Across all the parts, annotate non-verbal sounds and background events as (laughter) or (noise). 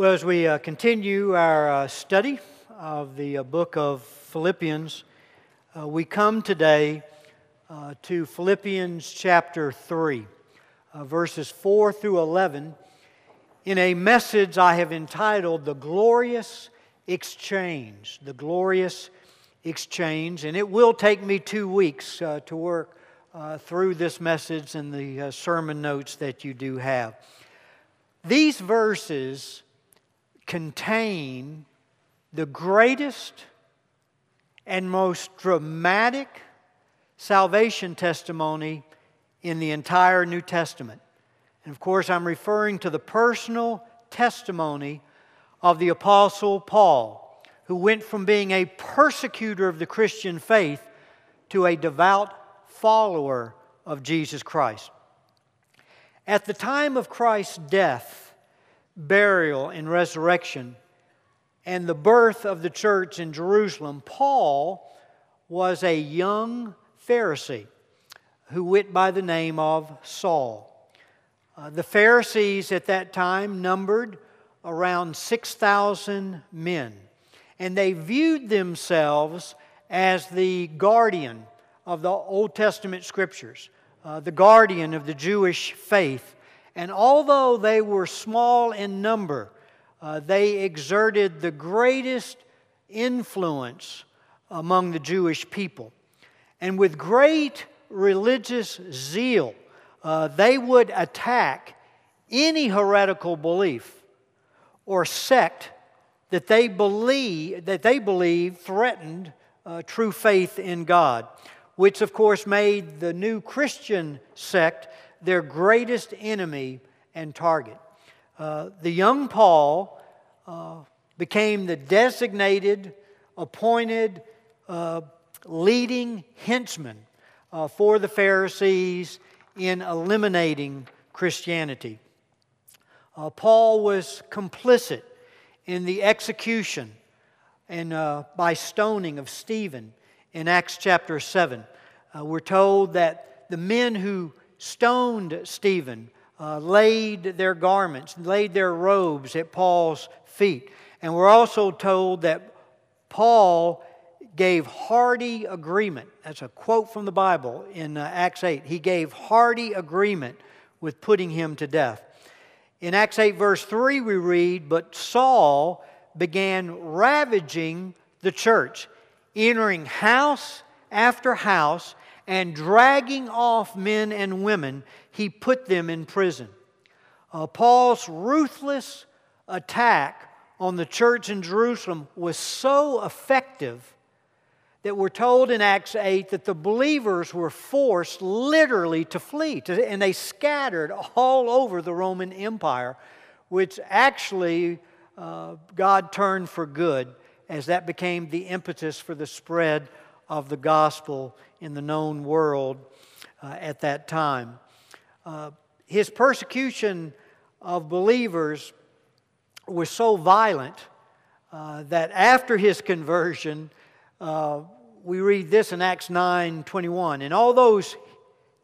Well, as we uh, continue our uh, study of the uh, book of Philippians, uh, we come today uh, to Philippians chapter 3, uh, verses 4 through 11, in a message I have entitled The Glorious Exchange. The Glorious Exchange. And it will take me two weeks to work through this message and the sermon notes that you do have. These verses contain the greatest and most dramatic salvation testimony in the entire New Testament. And of course, I'm referring to the personal testimony of the Apostle Paul, who went from being a persecutor of the Christian faith to a devout follower of Jesus Christ. At the time of Christ's death, burial, and resurrection, and the birth of the church in Jerusalem, Paul was a young Pharisee who went by the name of Saul. Uh, the Pharisees at that time numbered around 6,000 men, and they viewed themselves as the guardian of the Old Testament scriptures, uh, the guardian of the Jewish faith. And although they were small in number, uh, they exerted the greatest influence among the Jewish people. And with great religious zeal, uh, they would attack any heretical belief or sect that they believe that they believed threatened uh, true faith in God, which of course made the new Christian sect their greatest enemy and target. Uh, the young Paul uh, became the designated, appointed, uh, leading henchman uh, for the Pharisees in eliminating Christianity. Uh, Paul was complicit in the execution and uh, by stoning of Stephen in Acts chapter 7. we're told that the men who stoned Stephen, uh, laid their garments, laid their robes at Paul's feet. And we're also told that Paul gave hearty agreement. That's a quote from the Bible in uh, Acts 8. He gave hearty agreement with putting him to death. In Acts 8, verse 3, we read, But Saul began ravaging the church, entering house after house and dragging off men and women, he put them in prison. Uh, Paul's ruthless attack on the church in Jerusalem was so effective that we're told in Acts 8 that the believers were forced literally to flee, to, and they scattered all over the Roman Empire, which actually uh, God turned for good as that became the impetus for the spread of the gospel in the known world uh, at that time. Uh, his persecution of believers was so violent uh, that after his conversion, uh, we read this in Acts 9 21. And all those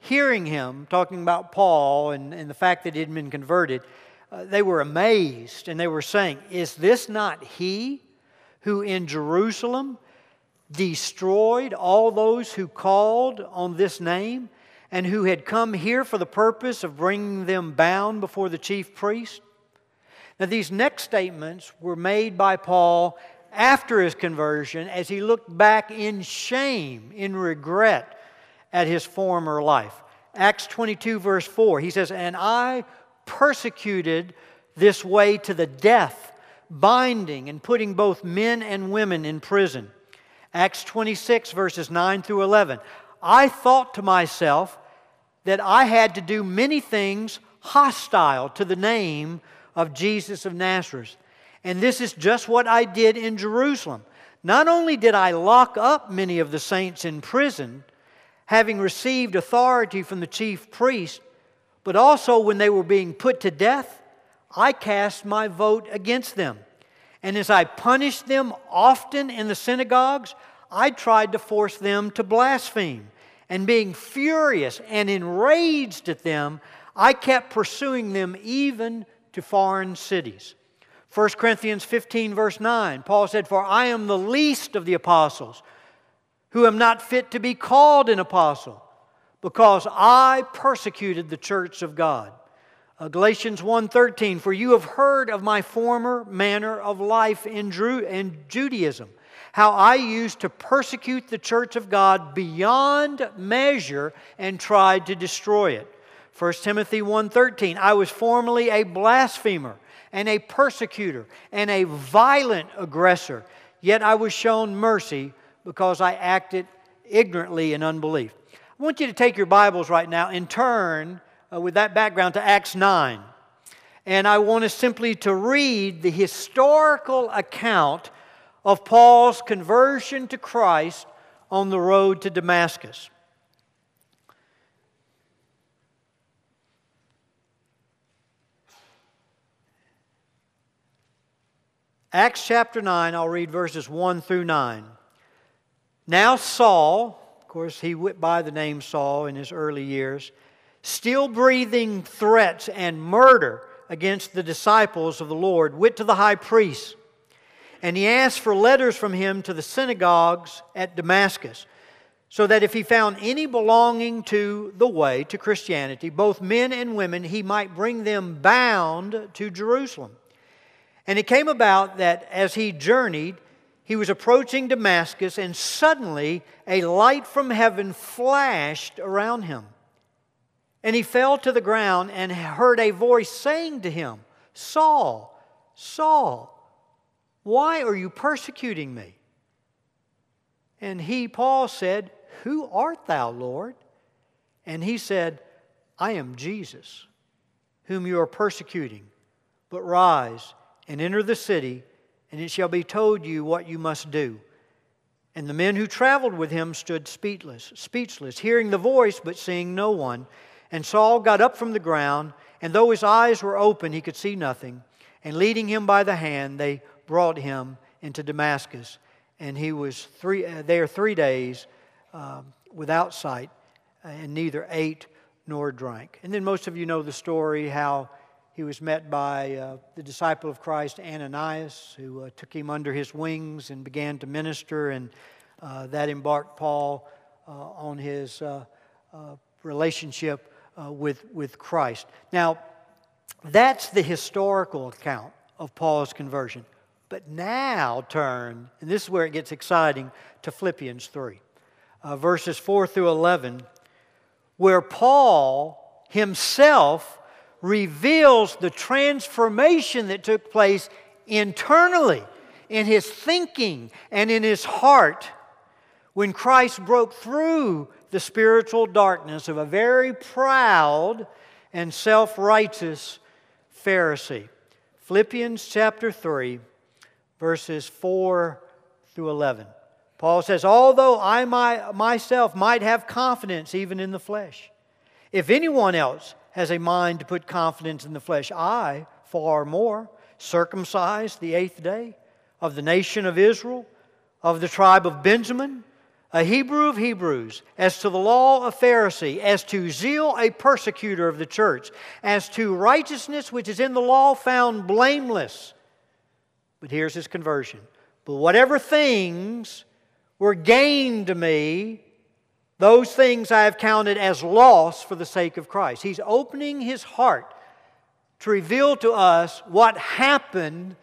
hearing him talking about Paul and, and the fact that he had been converted, uh, they were amazed and they were saying, Is this not he who in Jerusalem destroyed all those who called on this name and who had come here for the purpose of bringing them bound before the chief priest? Now, these next statements were made by Paul after his conversion as he looked back in shame, in regret at his former life. Acts 22, verse 4, he says, And I persecuted this way to the death, binding and putting both men and women in prison. Acts 26, verses 9 through 11. I thought to myself that I had to do many things hostile to the name of Jesus of Nazareth. And this is just what I did in Jerusalem. Not only did I lock up many of the saints in prison, having received authority from the chief priest, but also when they were being put to death, I cast my vote against them. And as I punished them often in the synagogues, I tried to force them to blaspheme. And being furious and enraged at them, I kept pursuing them even to foreign cities. 1 Corinthians 15, verse 9, Paul said, For I am the least of the apostles, who am not fit to be called an apostle, because I persecuted the church of God. Uh, Galatians 1:13 For you have heard of my former manner of life in, Drew, in Judaism how I used to persecute the church of God beyond measure and tried to destroy it. 1 Timothy 1:13 I was formerly a blasphemer and a persecutor and a violent aggressor yet I was shown mercy because I acted ignorantly in unbelief. I want you to take your Bibles right now and turn uh, with that background to Acts 9. And I want us simply to read the historical account of Paul's conversion to Christ on the road to Damascus. Acts chapter 9, I'll read verses 1 through 9. Now, Saul, of course, he went by the name Saul in his early years, still breathing threats and murder against the disciples of the Lord, went to the high priest. And he asked for letters from him to the synagogues at Damascus, so that if he found any belonging to the way, to Christianity, both men and women, he might bring them bound to Jerusalem. And it came about that as he journeyed, he was approaching Damascus, and suddenly a light from heaven flashed around him. And he fell to the ground and heard a voice saying to him, Saul, Saul, why are you persecuting me? And he, Paul, said, Who art thou, Lord? And he said, I am Jesus, whom you are persecuting. But rise and enter the city, and it shall be told you what you must do. And the men who traveled with him stood speechless, speechless, hearing the voice but seeing no one. And Saul got up from the ground, and though his eyes were open, he could see nothing. And leading him by the hand, they brought him into Damascus. And he was three, uh, there three days uh, without sight, uh, and neither ate nor drank. And then most of you know the story how he was met by uh, the disciple of Christ, Ananias, who uh, took him under his wings and began to minister, and uh, that embarked Paul on his relationship uh, with, with Christ. Now, that's the historical account of Paul's conversion. But now turn, and this is where it gets exciting, to Philippians 3, uh, verses 4 through 11, where Paul himself reveals the transformation that took place internally in his thinking and in his heart when Christ broke through the spiritual darkness of a very proud and self righteous Pharisee. Philippians chapter 3, verses 4 through 11. Paul says, Although I my, myself might have confidence even in the flesh, if anyone else has a mind to put confidence in the flesh, I, far more, circumcised the eighth day, of the nation of Israel, of the tribe of Benjamin a Hebrew of Hebrews, as to the law, a Pharisee, as to zeal, a persecutor of the church, as to righteousness which is in the law, found blameless. But here's his conversion. But whatever things were gained to me, those things I have counted as loss for the sake of Christ. He's opening his heart to reveal to us what happened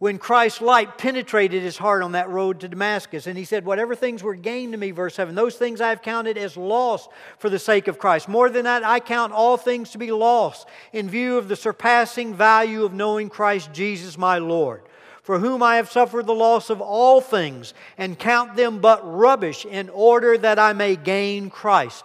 when Christ's light penetrated his heart on that road to Damascus. And he said, Whatever things were gained to me, verse 7, those things I have counted as loss for the sake of Christ. More than that, I count all things to be lost in view of the surpassing value of knowing Christ Jesus my Lord, for whom I have suffered the loss of all things, and count them but rubbish in order that I may gain Christ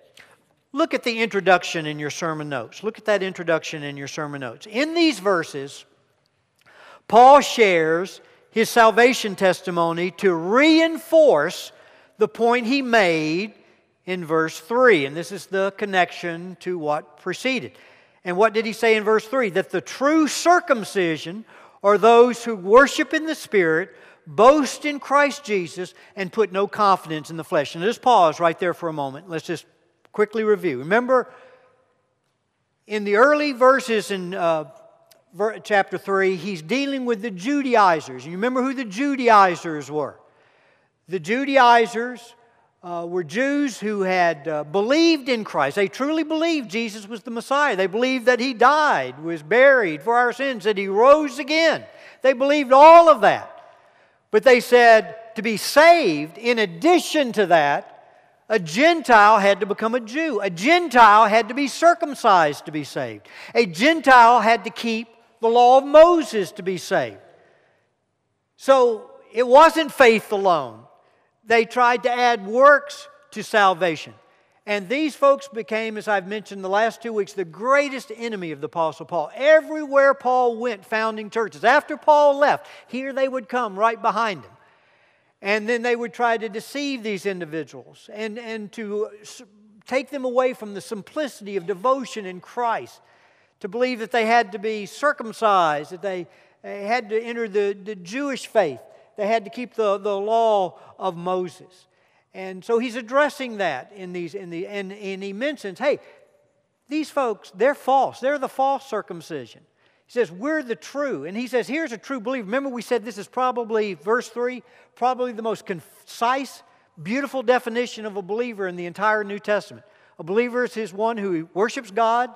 Look at the introduction in your sermon notes. Look at that introduction in your sermon notes. In these verses, Paul shares his salvation testimony to reinforce the point he made in verse 3. And this is the connection to what preceded. And what did he say in verse 3? That the true circumcision are those who worship in the Spirit, boast in Christ Jesus, and put no confidence in the flesh. And just pause right there for a moment. Let's just quickly review. Remember, in the early verses in uh, chapter 3, he's dealing with the Judaizers. You remember who the Judaizers were? The Judaizers uh, were Jews who had uh, believed in Christ. They truly believed Jesus was the Messiah. They believed that He died, was buried for our sins, that He rose again. They believed all of that. But they said to be saved, in addition to that, a Gentile had to become a Jew. A Gentile had to be circumcised to be saved. A Gentile had to keep the law of Moses to be saved. So it wasn't faith alone they tried to add works to salvation. And these folks became, as I've mentioned the last two weeks, the greatest enemy of the Apostle Paul. Everywhere Paul went, founding churches. After Paul left, here they would come right behind him. And then they would try to deceive these individuals and, and to take them away from the simplicity of devotion in Christ, to believe that they had to be circumcised, that they had to enter the, the Jewish faith. They had to keep the, the law of Moses. And so he's addressing that in these, in the, and, and he mentions, hey, these folks, they're false. They're the false circumcision. He says, we're the true. And he says, here's a true believer. Remember, we said this is probably, verse 3, probably the most concise, beautiful definition of a believer in the entire New Testament. A believer is his one who worships God,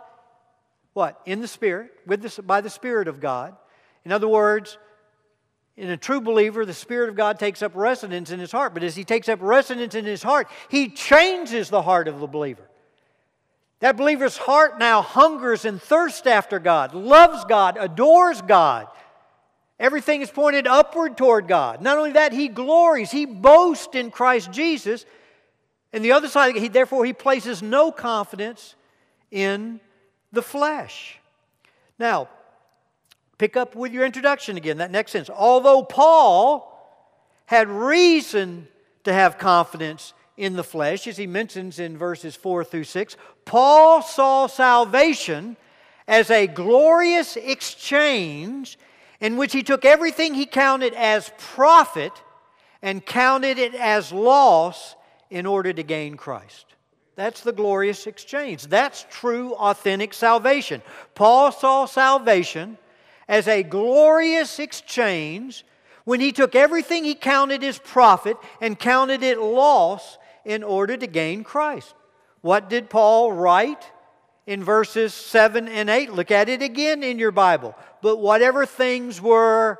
what? In the Spirit, with the, by the Spirit of God. In other words, in a true believer, the Spirit of God takes up residence in his heart. But as he takes up residence in his heart, he changes the heart of the believer. That believer's heart now hungers and thirsts after God, loves God, adores God. Everything is pointed upward toward God. Not only that, he glories, he boasts in Christ Jesus. And the other side, he, therefore, he places no confidence in the flesh. Now, Pick up with your introduction again, that next sentence. Although Paul had reason to have confidence in the flesh, as he mentions in verses 4 through 6, Paul saw salvation as a glorious exchange in which he took everything he counted as profit and counted it as loss in order to gain Christ. That's the glorious exchange. That's true, authentic salvation. Paul saw salvation as a glorious exchange when he took everything he counted as profit and counted it loss in order to gain Christ. What did Paul write in verses 7 and 8? Look at it again in your Bible. But whatever things were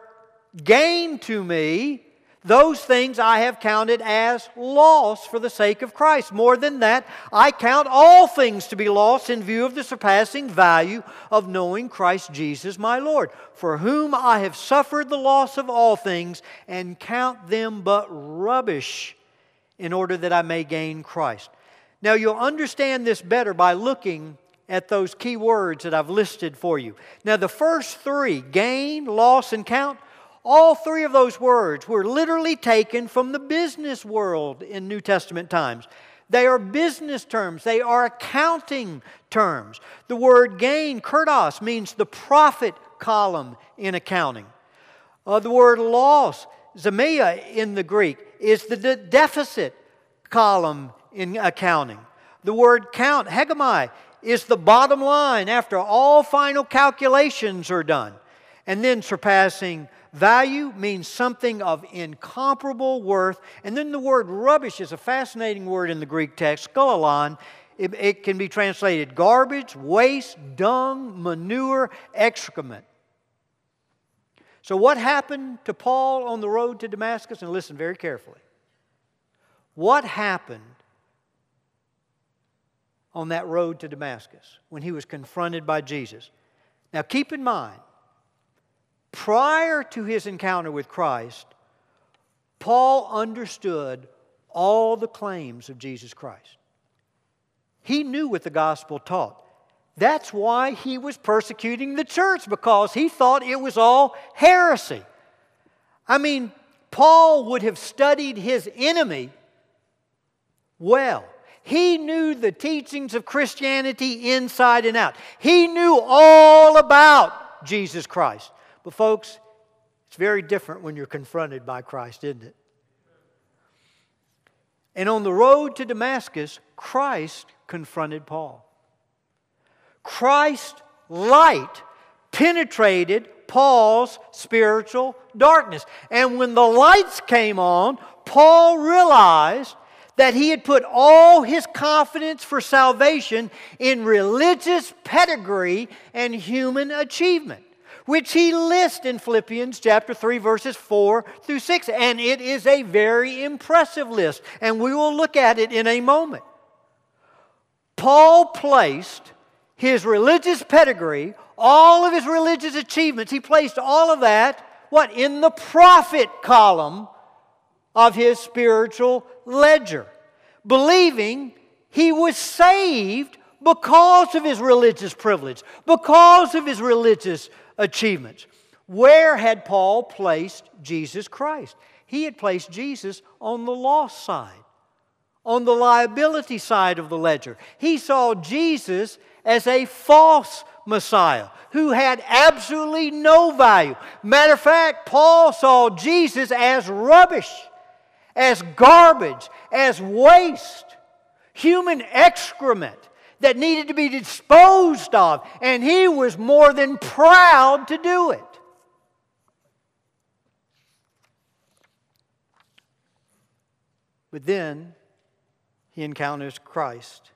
gained to me, those things I have counted as loss for the sake of Christ. More than that, I count all things to be lost in view of the surpassing value of knowing Christ Jesus my Lord, for whom I have suffered the loss of all things and count them but rubbish in order that I may gain Christ. Now, you'll understand this better by looking at those key words that I've listed for you. Now, the first three gain, loss, and count all three of those words were literally taken from the business world in New Testament times. They are business terms, they are accounting terms. The word gain, kerdos, means the profit column in accounting. Uh, the word loss, zemia in the Greek, is the de- deficit column in accounting. The word count, hegemai, is the bottom line after all final calculations are done. And then surpassing Value means something of incomparable worth. And then the word rubbish is a fascinating word in the Greek text, skubalon. It, it can be translated garbage, waste, dung, manure, excrement. So, what happened to Paul on the road to Damascus? And listen very carefully. What happened on that road to Damascus when he was confronted by Jesus? Now, keep in mind, Prior to his encounter with Christ, Paul understood all the claims of Jesus Christ. He knew what the gospel taught. That's why he was persecuting the church, because he thought it was all heresy. I mean, Paul would have studied his enemy well. He knew the teachings of Christianity inside and out. He knew all about Jesus Christ. But, folks, it's very different when you're confronted by Christ, isn't it? And on the road to Damascus, Christ confronted Paul. Christ's light penetrated Paul's spiritual darkness. And when the lights came on, Paul realized that he had put all his confidence for salvation in religious pedigree and human achievement, which he lists in Philippians chapter 3 verses 4 through 6 and it is a very impressive list and we will look at it in a moment. Paul placed his religious pedigree, all of his religious achievements, he placed all of that what in the profit column of his spiritual ledger, believing he was saved because of his religious privilege, because of his religious achievements. Where had Paul placed Jesus Christ? He had placed Jesus on the lost side, on the liability side of the ledger. He saw Jesus as a false Messiah who had absolutely no value. Matter of fact, Paul saw Jesus as rubbish as garbage, as waste, human excrement that needed to be disposed of, and he was more than proud to do it. But then he encounters Christ,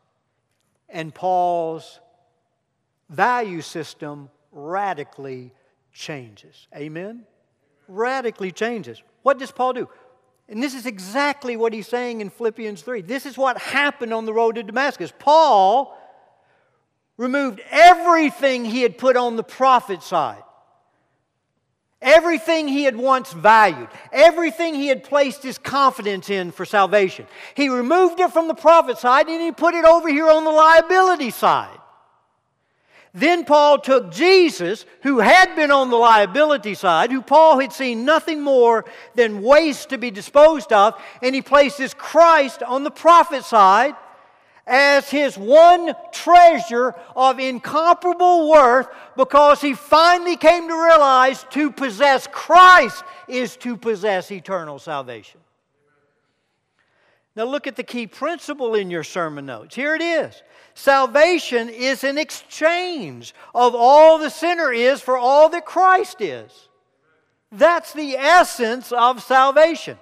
and Paul's value system radically changes. Amen? Radically changes. What does Paul do? And this is exactly what he's saying in Philippians 3. This is what happened on the road to Damascus. Paul removed everything he had put on the profit side. Everything he had once valued, everything he had placed his confidence in for salvation. He removed it from the profit side and he put it over here on the liability side. Then Paul took Jesus, who had been on the liability side, who Paul had seen nothing more than waste to be disposed of, and he places Christ on the profit side as his one treasure of incomparable worth because he finally came to realize to possess Christ is to possess eternal salvation. Now, look at the key principle in your sermon notes. Here it is Salvation is an exchange of all the sinner is for all that Christ is. That's the essence of salvation.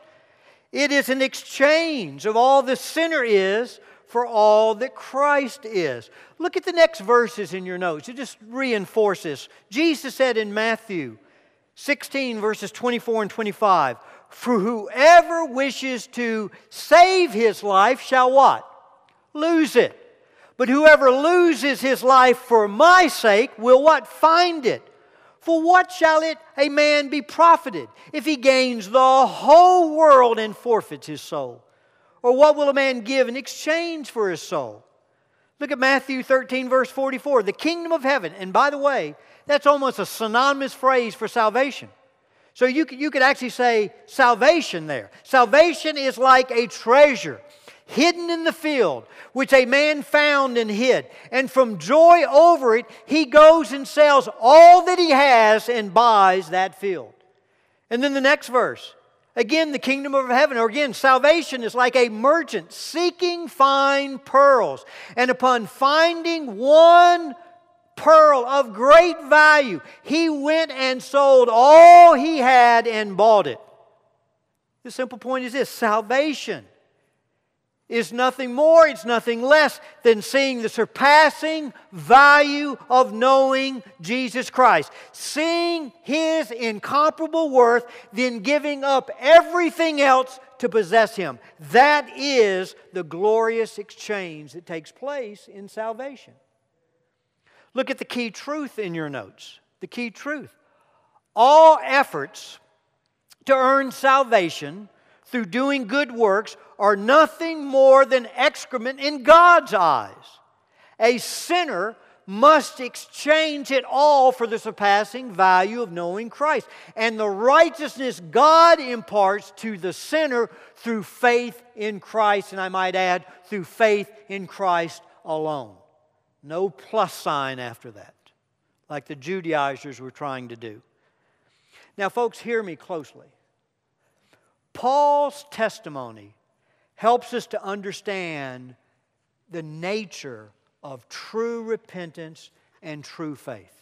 It is an exchange of all the sinner is for all that Christ is. Look at the next verses in your notes. It just reinforces. Jesus said in Matthew 16, verses 24 and 25, For whoever wishes to save his life shall what? Lose it. But whoever loses his life for my sake will what? Find it. For what shall it a man be profited if he gains the whole world and forfeits his soul? Or what will a man give in exchange for his soul? Look at Matthew 13, verse 44. The kingdom of heaven, and by the way, that's almost a synonymous phrase for salvation. So you could, you could actually say salvation there. Salvation is like a treasure hidden in the field, which a man found and hid. And from joy over it, he goes and sells all that he has and buys that field. And then the next verse. Again, the kingdom of heaven, or again, salvation is like a merchant seeking fine pearls. And upon finding one pearl of great value, he went and sold all he had and bought it. The simple point is this salvation is nothing more, it's nothing less than seeing the surpassing value of knowing Jesus Christ. Seeing His incomparable worth, then giving up everything else to possess Him. That is the glorious exchange that takes place in salvation. Look at the key truth in your notes. The key truth. All efforts to earn salvation through doing good works are nothing more than excrement in God's eyes. A sinner must exchange it all for the surpassing value of knowing Christ and the righteousness God imparts to the sinner through faith in Christ, and I might add, through faith in Christ alone. No plus sign after that, like the Judaizers were trying to do. Now, folks, hear me closely. Paul's testimony helps us to understand the nature of true repentance and true faith.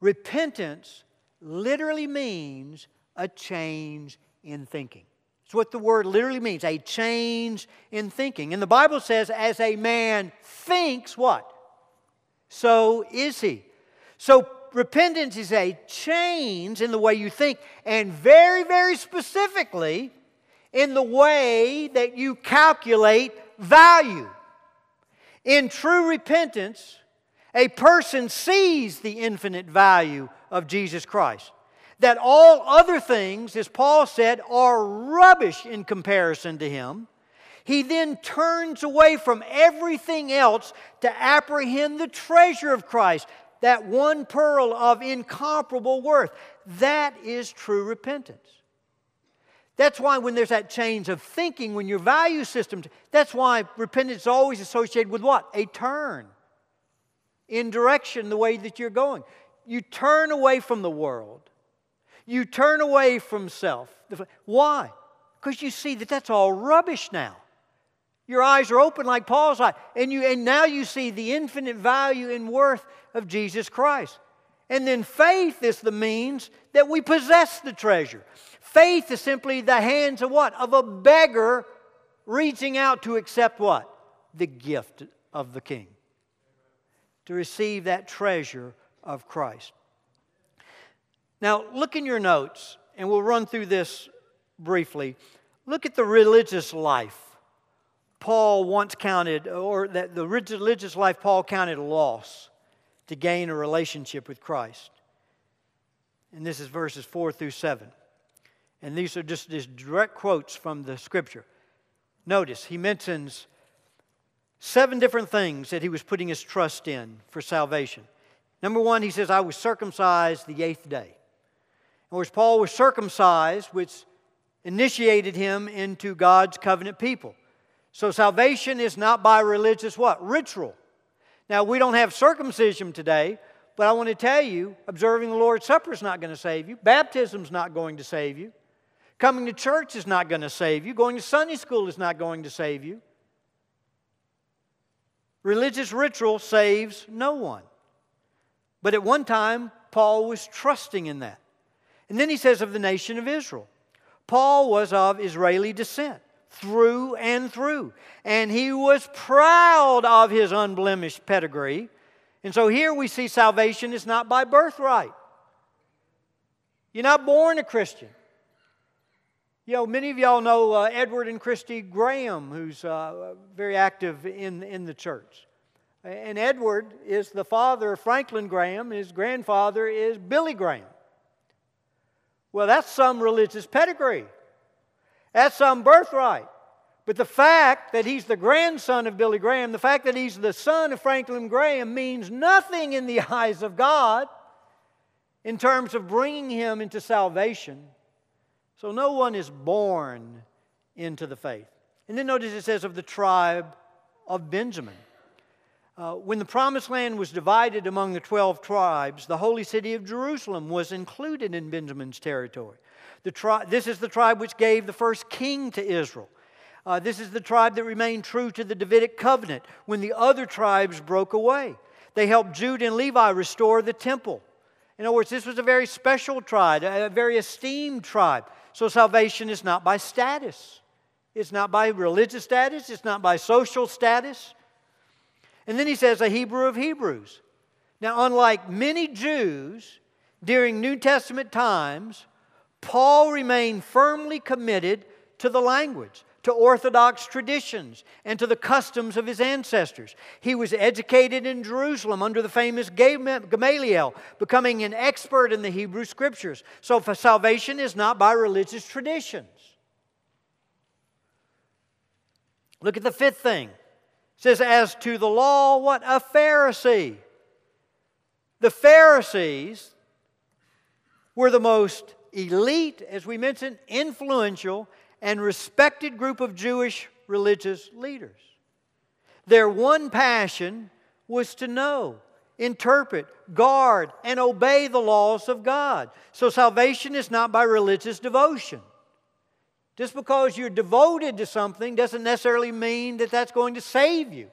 Repentance literally means a change in thinking. It's what the word literally means a change in thinking. And the Bible says, as a man thinks, what? So is he. So repentance is a change in the way you think, and very, very specifically in the way that you calculate value. In true repentance, a person sees the infinite value of Jesus Christ. That all other things, as Paul said, are rubbish in comparison to him. He then turns away from everything else to apprehend the treasure of Christ, that one pearl of incomparable worth. That is true repentance. That's why when there's that change of thinking, when your value system, that's why repentance is always associated with what? A turn in direction the way that you're going. You turn away from the world. You turn away from self. Why? Because you see that that's all rubbish now. Your eyes are open like Paul's eye, and, you, and now you see the infinite value and worth of Jesus Christ. And then faith is the means that we possess the treasure. Faith is simply the hands of what? Of a beggar reaching out to accept what? The gift of the king. To receive that treasure of Christ. Now, look in your notes, and we'll run through this briefly. Look at the religious life. Paul once counted, or that the religious life Paul counted a loss to gain a relationship with Christ. And this is verses 4 through 7. And these are just, just direct quotes from the scripture. Notice, he mentions seven different things that he was putting his trust in for salvation. Number one, he says, I was circumcised the eighth day. In words, Paul was circumcised, which initiated him into God's covenant people. So salvation is not by religious what? Ritual. Now, we don't have circumcision today, but I want to tell you, observing the Lord's Supper is not going to save you. Baptism is not going to save you. Coming to church is not going to save you. Going to Sunday school is not going to save you. Religious ritual saves no one. But at one time, Paul was trusting in that. And then he says of the nation of Israel Paul was of Israeli descent through and through. And he was proud of his unblemished pedigree. And so here we see salvation is not by birthright. You're not born a Christian. You know, many of y'all know uh, Edward and Christy Graham, who's uh, very active in, in the church. And Edward is the father of Franklin Graham, his grandfather is Billy Graham. Well, that's some religious pedigree, that's some birthright. But the fact that he's the grandson of Billy Graham, the fact that he's the son of Franklin Graham, means nothing in the (laughs) eyes of God in terms of bringing him into salvation. So no one is born into the faith. And then notice it says of the tribe of Benjamin. Uh, when the promised land was divided among the 12 tribes, the holy city of Jerusalem was included in Benjamin's territory. Tri- this is the tribe which gave the first king to Israel. Uh, this is the tribe that remained true to the Davidic covenant when the other tribes broke away. They helped Judah and Levi restore the temple. In other words, this was a very special tribe, a very esteemed tribe. So salvation is not by status, it's not by religious status, it's not by social status. And then he says, a Hebrew of Hebrews. Now, unlike many Jews during New Testament times, Paul remained firmly committed to the language to Orthodox traditions and to the customs of his ancestors. He was educated in Jerusalem under the famous Gamaliel, becoming an expert in the Hebrew Scriptures. So, salvation is not by religious traditions. Look at the fifth thing. It says, As to the law, what? A Pharisee. The Pharisees were the most elite, as we mentioned, influential, and respected group of Jewish religious leaders. Their one passion was to know, interpret, guard, and obey the laws of God. So salvation is not by religious devotion. Just because you're devoted to something doesn't necessarily mean that that's going to save you.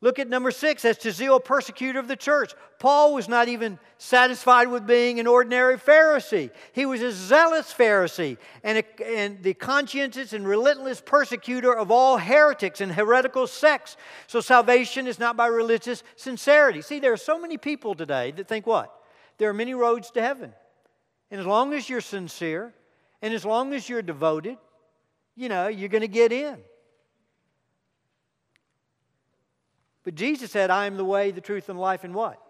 Look at number six, as to zeal persecutor of the church. Paul was not even satisfied with being an ordinary Pharisee. He was a zealous Pharisee and, a, and the conscientious and relentless persecutor of all heretics and heretical sects. So salvation is not by religious sincerity. See, there are so many people today that think what? There are many roads to heaven. And as long as you're sincere and as long as you're devoted, you know, you're going to get in. But Jesus said, I am the way, the truth, and life, and what?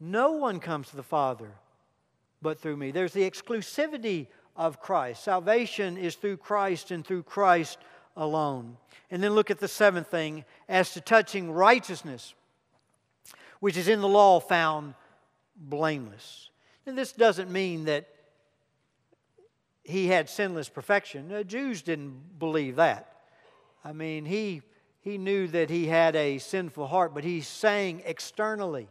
No one comes to the Father but through me. There's the exclusivity of Christ. Salvation is through Christ and through Christ alone. And then look at the seventh thing as to touching righteousness, which is in the law found blameless. And this doesn't mean that he had sinless perfection. The Jews didn't believe that. I mean, he he knew that he had a sinful heart, but he's saying externally,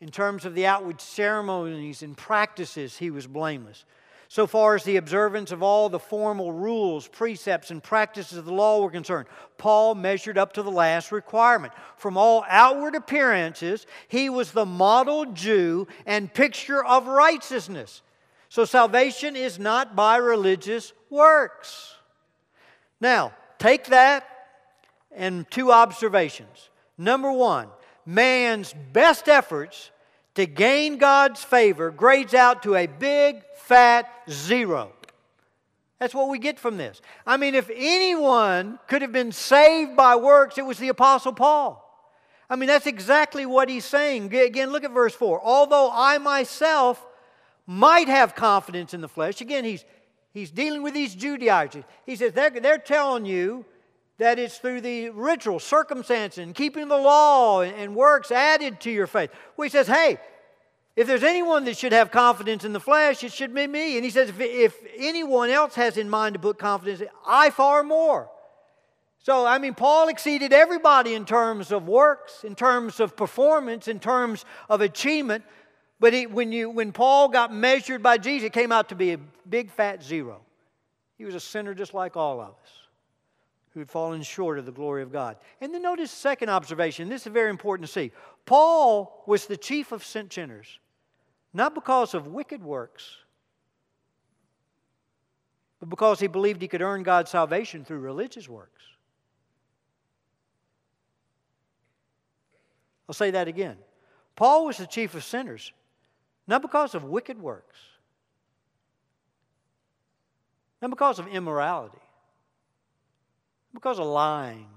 in terms of the outward ceremonies and practices, he was blameless. So far as the observance of all the formal rules, precepts, and practices of the law were concerned, Paul measured up to the last requirement. From all outward appearances, he was the model Jew and picture of righteousness. So salvation is not by religious works. Now, take that and two observations. Number one, man's best efforts to gain God's favor grades out to a big fat zero. That's what we get from this. I mean, if anyone could have been saved by works, it was the Apostle Paul. I mean, that's exactly what he's saying. Again, look at verse 4. Although I myself might have confidence in the flesh, again, he's, he's dealing with these Judaizers. He says, they're, they're telling you that it's through the ritual, circumcision, and keeping the law and works added to your faith. Well, he says, hey, if there's anyone that should have confidence in the flesh, it should be me. And he says, if, if anyone else has in mind to put confidence, I far more. So, I mean, Paul exceeded everybody in terms of works, in terms of performance, in terms of achievement. But he, when, you, when Paul got measured by Jesus, it came out to be a big fat zero. He was a sinner just like all of us who had fallen short of the glory of God. And then notice second observation. This is very important to see. Paul was the chief of sinners, not because of wicked works, but because he believed he could earn God's salvation through religious works. I'll say that again. Paul was the chief of sinners, not because of wicked works, not because of immorality, because of lying,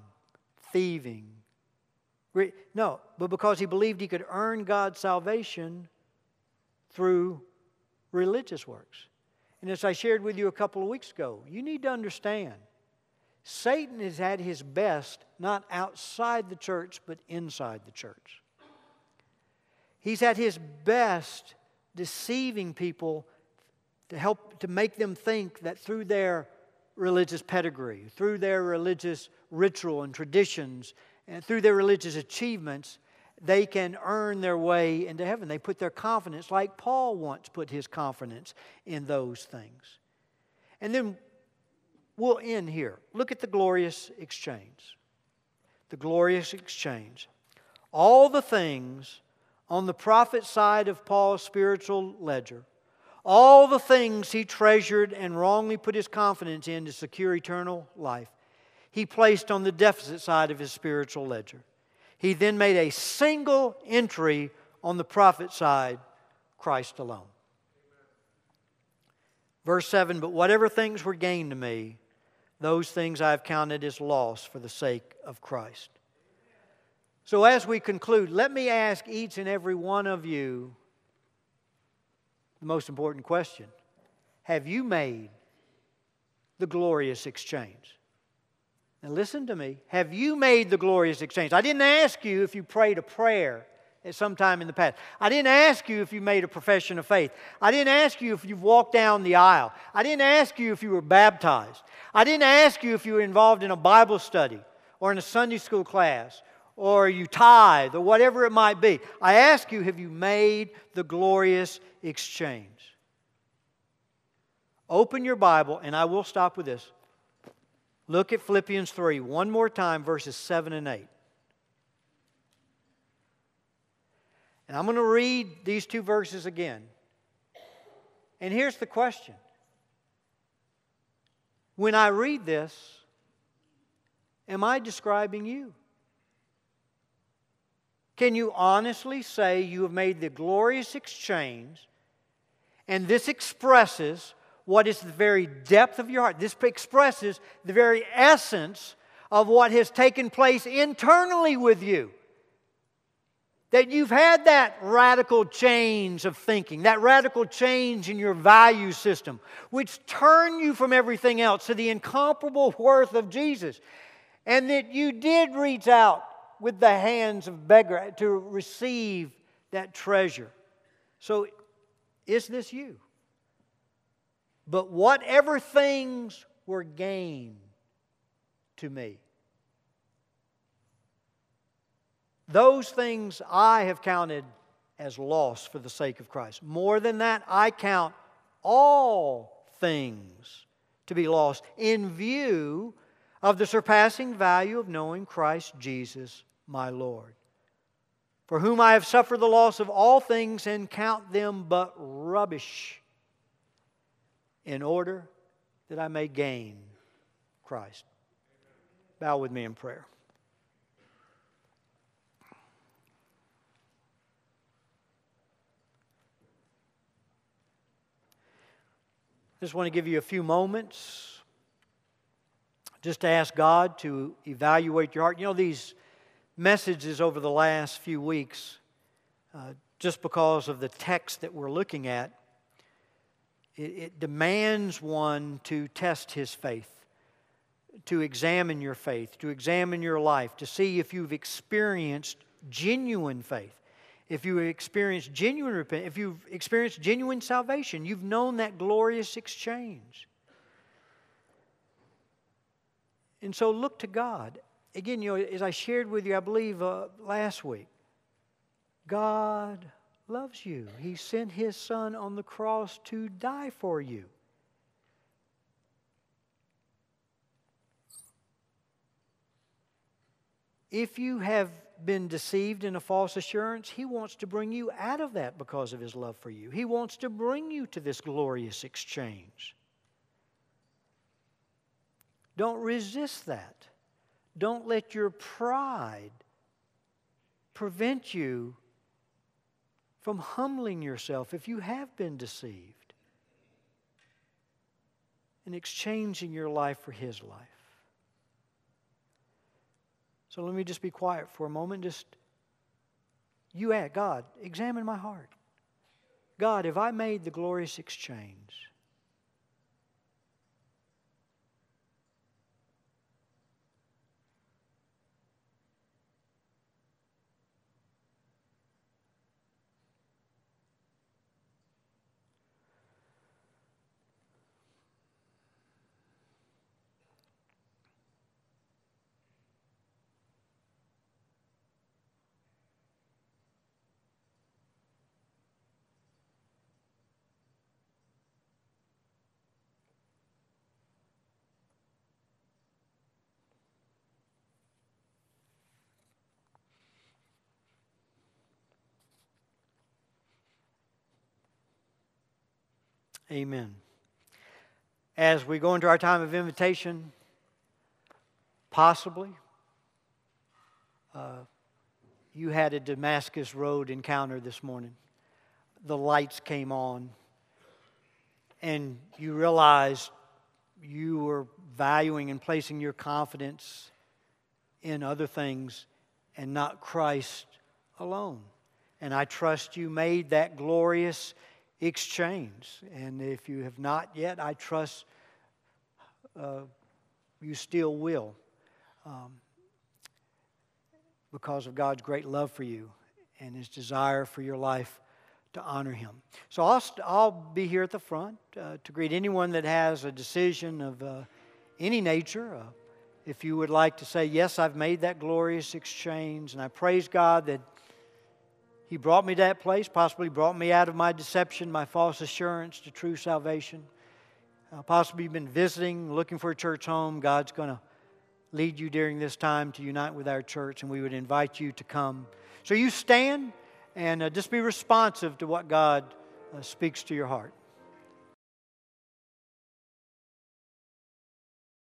thieving. No, but because he believed he could earn God's salvation through religious works. And as I shared with you a couple of weeks ago, you need to understand Satan is at his best not outside the church, but inside the church. He's at his best deceiving people to help to make them think that through their religious pedigree, through their religious ritual and traditions, and through their religious achievements, they can earn their way into heaven. They put their confidence, like Paul once put his confidence in those things. And then we'll end here. Look at the glorious exchange. The glorious exchange. All the things on the profit side of Paul's spiritual ledger all the things he treasured and wrongly put his confidence in to secure eternal life, he placed on the deficit side of his spiritual ledger. He then made a single entry on the profit side Christ alone. Verse 7 But whatever things were gained to me, those things I have counted as loss for the sake of Christ. So, as we conclude, let me ask each and every one of you the most important question Have you made the glorious exchange? Now, listen to me. Have you made the glorious exchange? I didn't ask you if you prayed a prayer at some time in the past. I didn't ask you if you made a profession of faith. I didn't ask you if you've walked down the aisle. I didn't ask you if you were baptized. I didn't ask you if you were involved in a Bible study or in a Sunday school class or you tithe or whatever it might be. I ask you, have you made the glorious exchange? Open your Bible, and I will stop with this. Look at Philippians 3 one more time, verses 7 and 8. And I'm going to read these two verses again. And here's the question When I read this, am I describing you? Can you honestly say you have made the glorious exchange and this expresses what is the very depth of your heart? This expresses the very essence of what has taken place internally with you. That you've had that radical change of thinking, that radical change in your value system, which turned you from everything else to the incomparable worth of Jesus. And that you did reach out with the hands of beggar to receive that treasure. So, is this you? But whatever things were gain to me, those things I have counted as loss for the sake of Christ. More than that, I count all things to be lost in view of the surpassing value of knowing Christ Jesus my Lord, for whom I have suffered the loss of all things and count them but rubbish, in order that I may gain Christ. Bow with me in prayer. I just want to give you a few moments just to ask God to evaluate your heart. You know, these messages over the last few weeks, uh, just because of the text that we're looking at, it, it demands one to test his faith, to examine your faith, to examine your life, to see if you've experienced genuine faith. If you've experienced genuine repentance, if you've experienced genuine salvation, you've known that glorious exchange. And so look to God again, you know, as I shared with you, I believe uh, last week, God loves you. He sent His Son on the cross to die for you. If you have been deceived in a false assurance, He wants to bring you out of that because of His love for you. He wants to bring you to this glorious exchange. Don't resist that. Don't let your pride prevent you from humbling yourself if you have been deceived and exchanging your life for His life. So let me just be quiet for a moment. Just you ask God, examine my heart. God, have I made the glorious exchange? Amen. As we go into our time of invitation, possibly uh, you had a Damascus Road encounter this morning. The lights came on, and you realized you were valuing and placing your confidence in other things and not Christ alone. And I trust you made that glorious exchange. And if you have not yet, I trust uh, you still will um, because of God's great love for you and His desire for your life to honor Him. So I'll, I'll be here at the front uh, to greet anyone that has a decision of uh, any nature. Uh, if you would like to say, Yes, I've made that glorious exchange, and I praise God that He brought me to that place, possibly brought me out of my deception, my false assurance to true salvation. Uh, possibly been visiting, looking for a church home. God's going to lead you during this time to unite with our church, and we would invite you to come. So you stand and uh, just be responsive to what God uh, speaks to your heart.